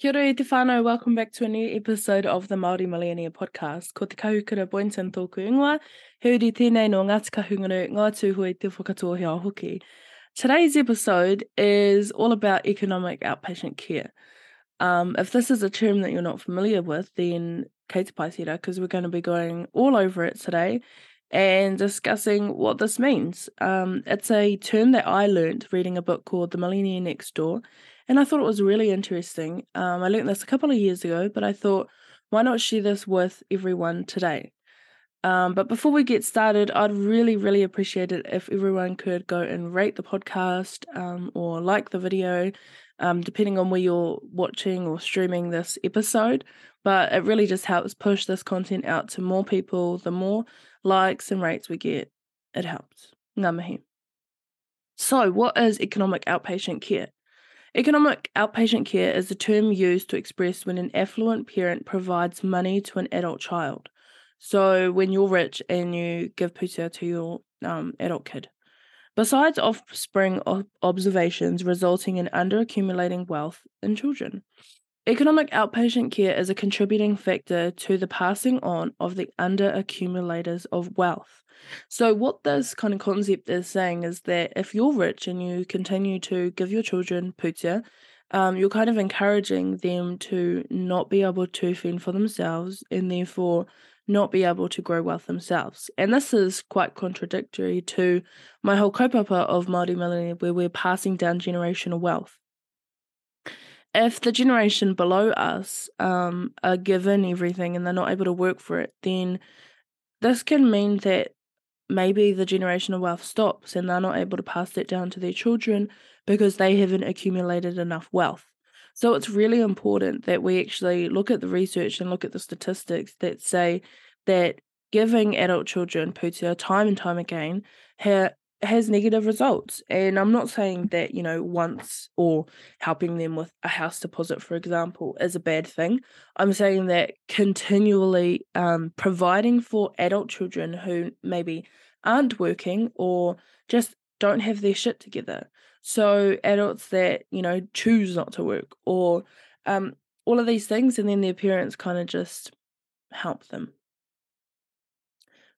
Kia ora e te whānau, welcome back to a new episode of the Māori Millionaire Podcast. Ko te kahukura Boynton tōku ingoa, heuri tēnei no Ngāti Kahungunu, ngā tūhui te whakatōhia hoki. Today's episode is all about economic outpatient care. Um, if this is a term that you're not familiar with, then kei te paitira, because we're going to be going all over it today and discussing what this means. Um, it's a term that I learned reading a book called The Millionaire Next Door, and I thought it was really interesting. Um, I learned this a couple of years ago, but I thought, why not share this with everyone today? Um, but before we get started, I'd really, really appreciate it if everyone could go and rate the podcast um, or like the video, um, depending on where you're watching or streaming this episode. But it really just helps push this content out to more people. The more likes and rates we get, it helps. Ngā. So, what is economic outpatient care? Economic outpatient care is a term used to express when an affluent parent provides money to an adult child. So when you're rich and you give pūtea to your um, adult kid. Besides offspring observations resulting in underaccumulating wealth in children. Economic outpatient care is a contributing factor to the passing on of the underaccumulators of wealth. So, what this kind of concept is saying is that if you're rich and you continue to give your children pūtea, um, you're kind of encouraging them to not be able to fend for themselves and therefore not be able to grow wealth themselves. And this is quite contradictory to my whole kaupapa of Māori Millionaire, where we're passing down generational wealth. If the generation below us um, are given everything and they're not able to work for it, then this can mean that maybe the generational wealth stops and they're not able to pass that down to their children because they haven't accumulated enough wealth. So it's really important that we actually look at the research and look at the statistics that say that giving adult children pūtea time and time again has negative results. And I'm not saying that, you know, once or helping them with a house deposit, for example, is a bad thing. I'm saying that continually um, providing for adult children who maybe aren't working or just don't have their shit together. So adults that, you know, choose not to work or um, all of these things, and then their parents kind of just help them.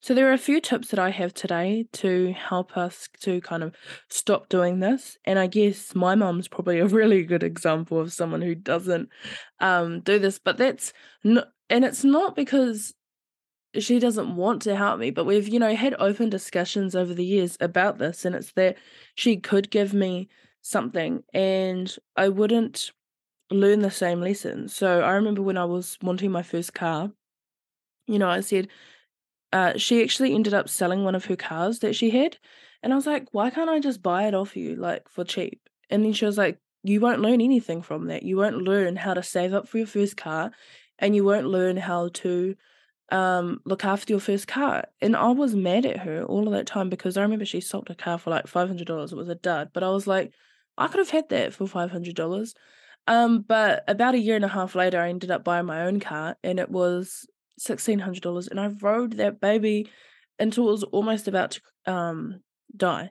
So, there are a few tips that I have today to help us to kind of stop doing this. And I guess my mom's probably a really good example of someone who doesn't um, do this, but that's not, and it's not because she doesn't want to help me, but we've, you know, had open discussions over the years about this. And it's that she could give me something and I wouldn't learn the same lesson. So, I remember when I was wanting my first car, you know, I said, uh, she actually ended up selling one of her cars that she had. And I was like, why can't I just buy it off you, like for cheap? And then she was like, you won't learn anything from that. You won't learn how to save up for your first car and you won't learn how to um, look after your first car. And I was mad at her all of that time because I remember she sold a car for like $500. It was a dud. But I was like, I could have had that for $500. Um, but about a year and a half later, I ended up buying my own car and it was $1,600 and I rode that baby until it was almost about to um, die.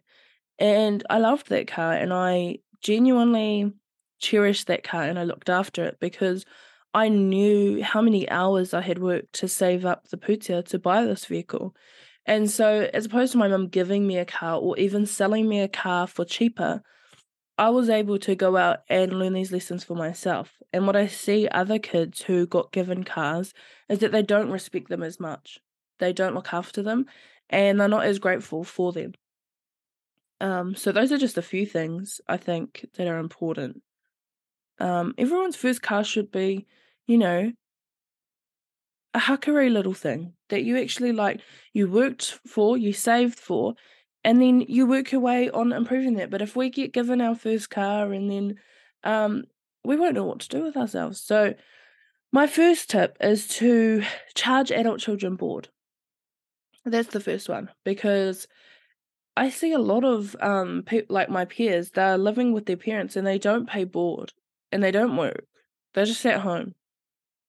And I loved that car and I genuinely cherished that car and I looked after it because I knew how many hours I had worked to save up the pūtea to buy this vehicle. And so, as opposed to my mum giving me a car or even selling me a car for cheaper, I was able to go out and learn these lessons for myself. And what I see other kids who got given cars is that they don't respect them as much. They don't look after them and they're not as grateful for them. Um, so those are just a few things I think that are important. Um, everyone's first car should be, you know, a huckery little thing that you actually like you worked for, you saved for, and then you work your way on improving that. But if we get given our first car and then um, we won't know what to do with ourselves. So, my first tip is to charge adult children board. That's the first one because I see a lot of um pe- like my peers. They're living with their parents and they don't pay board and they don't work. They're just at home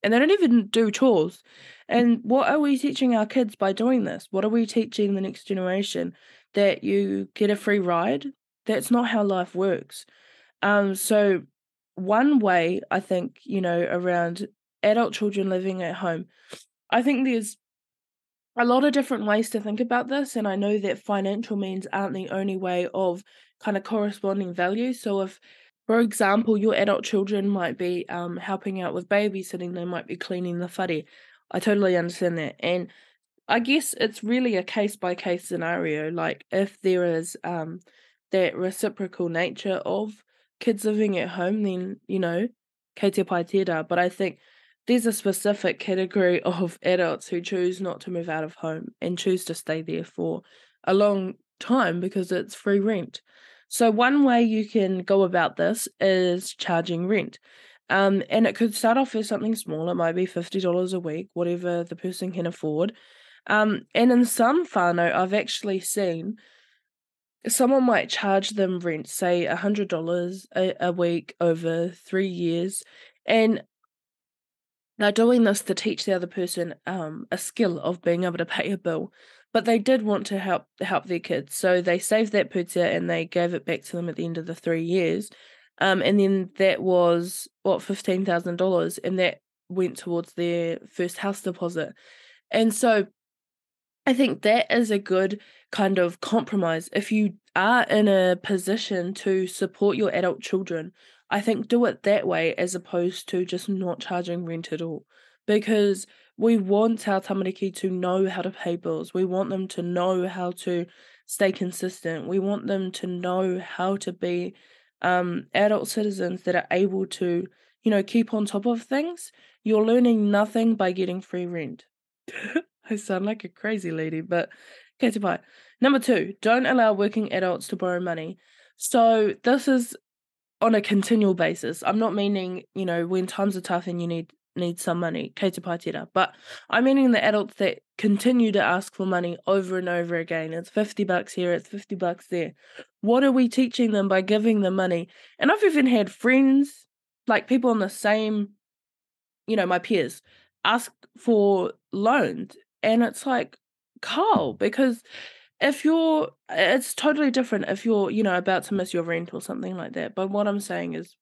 and they don't even do chores. And what are we teaching our kids by doing this? What are we teaching the next generation? That you get a free ride. That's not how life works. Um, so one way I think, you know, around adult children living at home, I think there's a lot of different ways to think about this. And I know that financial means aren't the only way of kind of corresponding value. So if for example, your adult children might be um, helping out with babysitting, they might be cleaning the whare. I totally understand that. And I guess it's really a case by case scenario. Like if there is um, that reciprocal nature of kids living at home, then, you know, kei te. But I think there's a specific category of adults who choose not to move out of home and choose to stay there for a long time because it's free rent. So, one way you can go about this is charging rent. Um, and it could start off as something small, it might be $50 a week, whatever the person can afford. Um, and in some whānau, I've actually seen someone might charge them rent, say $100 a, a week over three years. And they're doing this to teach the other person um, a skill of being able to pay a bill but they did want to help help their kids, so they saved that pūtea and they gave it back to them at the end of the three years. Um, and then that was what fifteen thousand dollars, and that went towards their first house deposit. And so, I think that is a good kind of compromise. If you are in a position to support your adult children, I think do it that way as opposed to just not charging rent at all, because we want our tamariki to know how to pay bills. We want them to know how to stay consistent. We want them to know how to be um, adult citizens that are able to, you know, keep on top of things. You're learning nothing by getting free rent. I sound like a crazy lady, but okay, bye. Number two, don't allow working adults to borrow money. So this is on a continual basis. I'm not meaning, you know, when times are tough and you need need some money, kei te. But I'm meaning the adults that continue to ask for money over and over again. It's 50 bucks here, it's 50 bucks there. What are we teaching them by giving them money? And I've even had friends, like people on the same, you know, my peers, ask for loans. And it's like, kāo, because if you're, it's totally different if you're, you know, about to miss your rent or something like that. But what I'm saying is,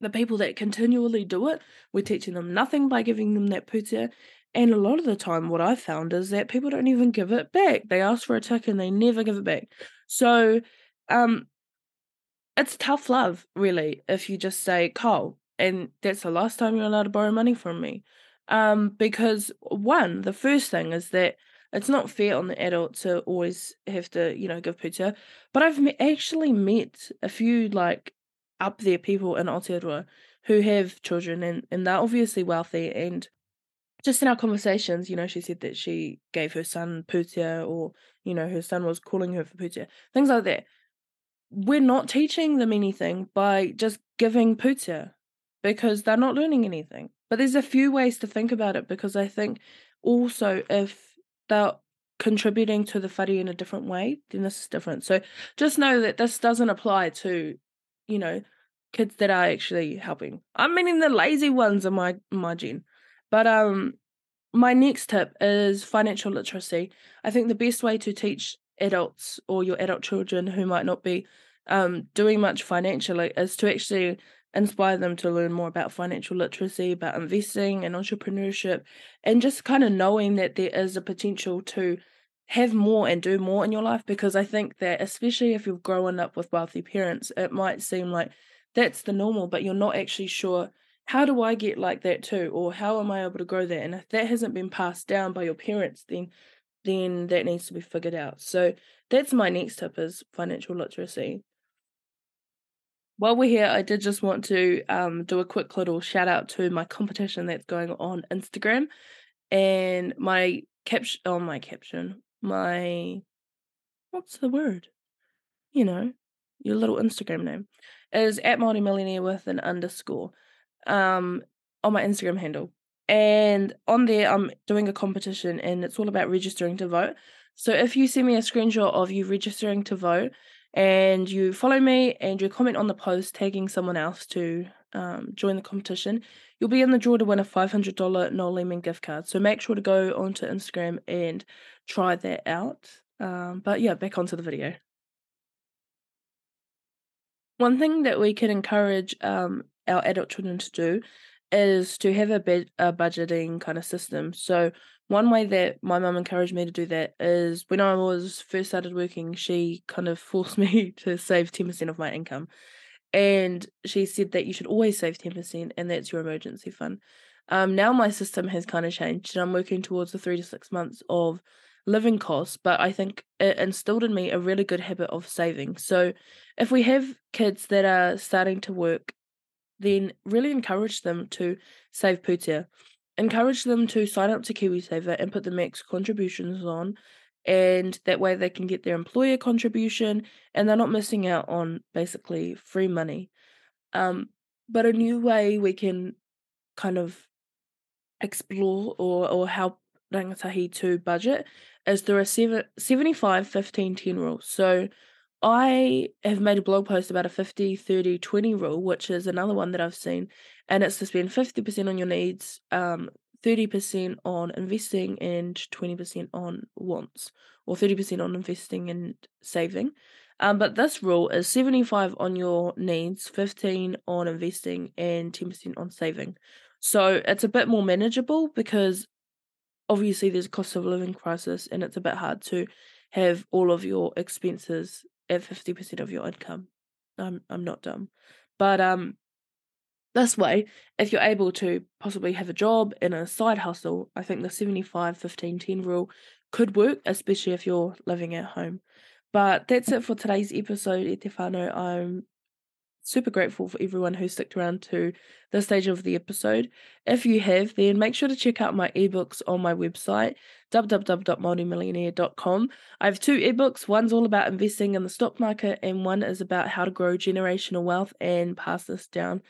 the people that continually do it, we're teaching them nothing by giving them that pūtea. And a lot of the time, what I've found is that people don't even give it back. They ask for a tick and they never give it back. So, um, it's tough love, really, if you just say, kāo, and that's the last time you're allowed to borrow money from me. Um, because one, the first thing is that it's not fair on the adult to always have to, you know, give pūtea. But I've actually met a few like up there people in Aotearoa who have children and, and they're obviously wealthy and just in our conversations, you know, she said that she gave her son pūtea or, you know, her son was calling her for pūtea, things like that. We're not teaching them anything by just giving pūtea because they're not learning anything. But there's a few ways to think about it because I think also if they're contributing to the whare in a different way, then this is different. So just know that this doesn't apply to you know, kids that are actually helping. I'm meaning the lazy ones in my my gene. But um my next tip is financial literacy. I think the best way to teach adults or your adult children who might not be um doing much financially is to actually inspire them to learn more about financial literacy, about investing and entrepreneurship, and just kind of knowing that there is a potential to have more and do more in your life because I think that especially if you've grown up with wealthy parents, it might seem like that's the normal, but you're not actually sure how do I get like that too, or how am I able to grow that? And if that hasn't been passed down by your parents, then then that needs to be figured out. So that's my next tip is financial literacy. While we're here, I did just want to um, do a quick little shout out to my competition that's going on Instagram and my caption oh, my caption my what's the word? You know, your little Instagram name is at Māori Millionaire with an underscore um on my Instagram handle. And on there I'm doing a competition and it's all about registering to vote. So if you send me a screenshot of you registering to vote and you follow me and you comment on the post tagging someone else to um, join the competition, you'll be in the draw to win a $500 Noel Leeming gift card. So make sure to go onto Instagram and try that out. Um, but yeah, back onto the video. One thing that we can encourage um, our adult children to do is to have a, a budgeting kind of system. So one way that my mum encouraged me to do that is when I was first started working, she kind of forced me to save 10% of my income. And she said that you should always save 10% and that's your emergency fund. Um, now my system has kind of changed and I'm working towards the three to six months of living costs, but I think it instilled in me a really good habit of saving. So if we have kids that are starting to work, then really encourage them to save pūtea encourage them to sign up to KiwiSaver and put the max contributions on. And that way they can get their employer contribution and they're not missing out on basically free money. Um, but a new way we can kind of explore or, or help rangatahi to budget is through a seven, 75 15 10 rule. So I have made a blog post about a 50 30 20 rule, which is another one that I've seen, and it's to spend 50% on your needs, um, 30% on investing, and 20% on wants, or 30% on investing and saving. Um, but this rule is 75 on your needs, 15 on investing, and 10% on saving. So it's a bit more manageable because obviously there's a cost of living crisis and it's a bit hard to have all of your expenses at 50% of your income. I'm I'm not dumb. But um this way, if you're able to possibly have a job and a side hustle, I think the 75 15 10 rule could work, especially if you're living at home. But that's it for today's episode, E Te Whānau. I'm super grateful for everyone who stuck around to this stage of the episode. If you have, then make sure to check out my ebooks on my website, www.multimillionaire.com. I have two ebooks. One's all about investing in the stock market, and one is about how to grow generational wealth and pass this down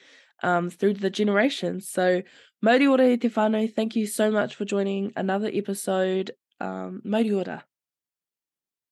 um, through the generations. So, Mauri ora te whānau, thank you so much for joining another episode. Um, Mauri ora.